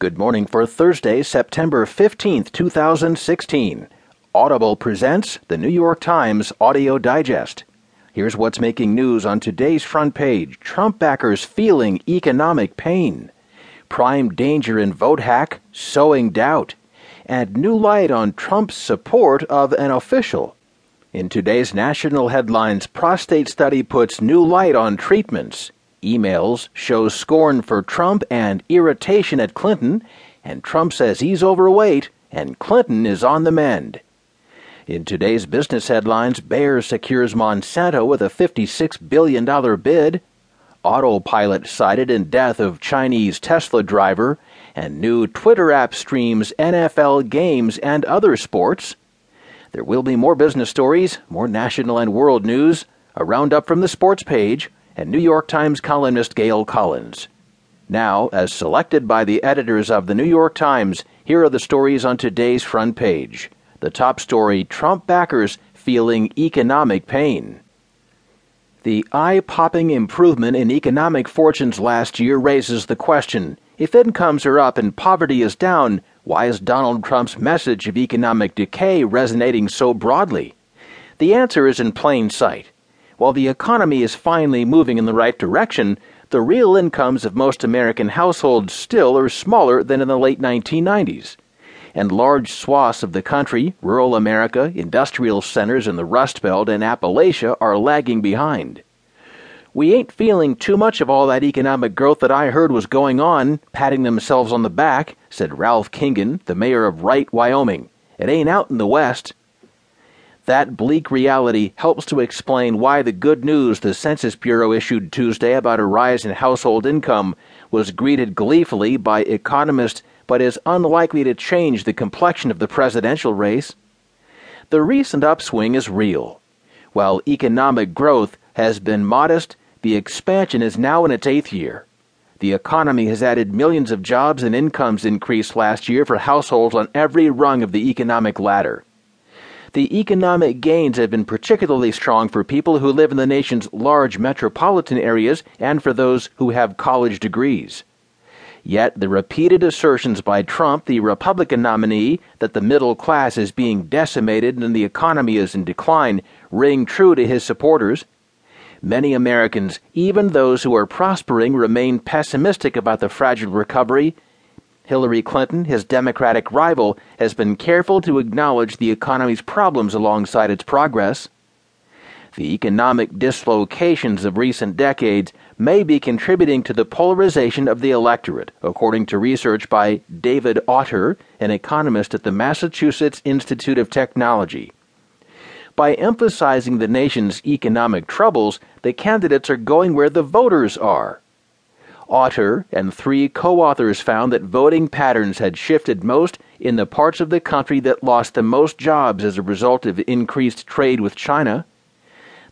Good morning for Thursday, September 15th, 2016. Audible presents the New York Times Audio Digest. Here's what's making news on today's front page Trump backers feeling economic pain. Prime danger in vote hack, sowing doubt. And new light on Trump's support of an official. In today's national headlines, prostate study puts new light on treatments. Emails show scorn for Trump and irritation at Clinton, and Trump says he's overweight and Clinton is on the mend. In today's business headlines, Bayer secures Monsanto with a $56 billion bid, autopilot cited in death of Chinese Tesla driver, and new Twitter app streams NFL games and other sports. There will be more business stories, more national and world news, a roundup from the sports page, and New York Times columnist Gail Collins. Now, as selected by the editors of the New York Times, here are the stories on today's front page. The top story Trump backers feeling economic pain. The eye popping improvement in economic fortunes last year raises the question if incomes are up and poverty is down, why is Donald Trump's message of economic decay resonating so broadly? The answer is in plain sight. While the economy is finally moving in the right direction, the real incomes of most American households still are smaller than in the late 1990s. And large swaths of the country, rural America, industrial centers in the Rust Belt, and Appalachia are lagging behind. We ain't feeling too much of all that economic growth that I heard was going on, patting themselves on the back, said Ralph Kingen, the mayor of Wright, Wyoming. It ain't out in the West. That bleak reality helps to explain why the good news the Census Bureau issued Tuesday about a rise in household income was greeted gleefully by economists but is unlikely to change the complexion of the presidential race. The recent upswing is real. While economic growth has been modest, the expansion is now in its eighth year. The economy has added millions of jobs and incomes increased last year for households on every rung of the economic ladder. The economic gains have been particularly strong for people who live in the nation's large metropolitan areas and for those who have college degrees. Yet the repeated assertions by Trump, the Republican nominee, that the middle class is being decimated and the economy is in decline ring true to his supporters. Many Americans, even those who are prospering, remain pessimistic about the fragile recovery Hillary Clinton, his Democratic rival, has been careful to acknowledge the economy's problems alongside its progress. The economic dislocations of recent decades may be contributing to the polarization of the electorate, according to research by David Autor, an economist at the Massachusetts Institute of Technology. By emphasizing the nation's economic troubles, the candidates are going where the voters are Autor and three co authors found that voting patterns had shifted most in the parts of the country that lost the most jobs as a result of increased trade with China.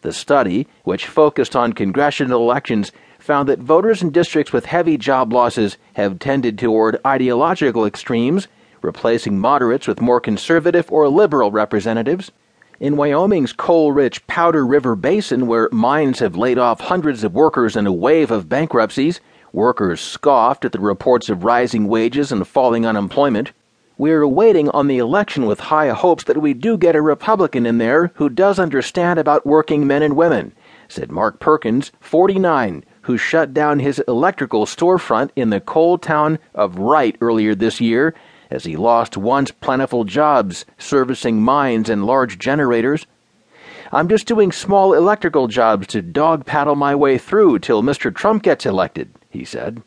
The study, which focused on congressional elections, found that voters in districts with heavy job losses have tended toward ideological extremes, replacing moderates with more conservative or liberal representatives. In Wyoming's coal rich Powder River Basin, where mines have laid off hundreds of workers in a wave of bankruptcies, Workers scoffed at the reports of rising wages and falling unemployment. We're waiting on the election with high hopes that we do get a Republican in there who does understand about working men and women, said Mark Perkins, 49, who shut down his electrical storefront in the coal town of Wright earlier this year as he lost once plentiful jobs servicing mines and large generators. I'm just doing small electrical jobs to dog paddle my way through till Mr. Trump gets elected he said.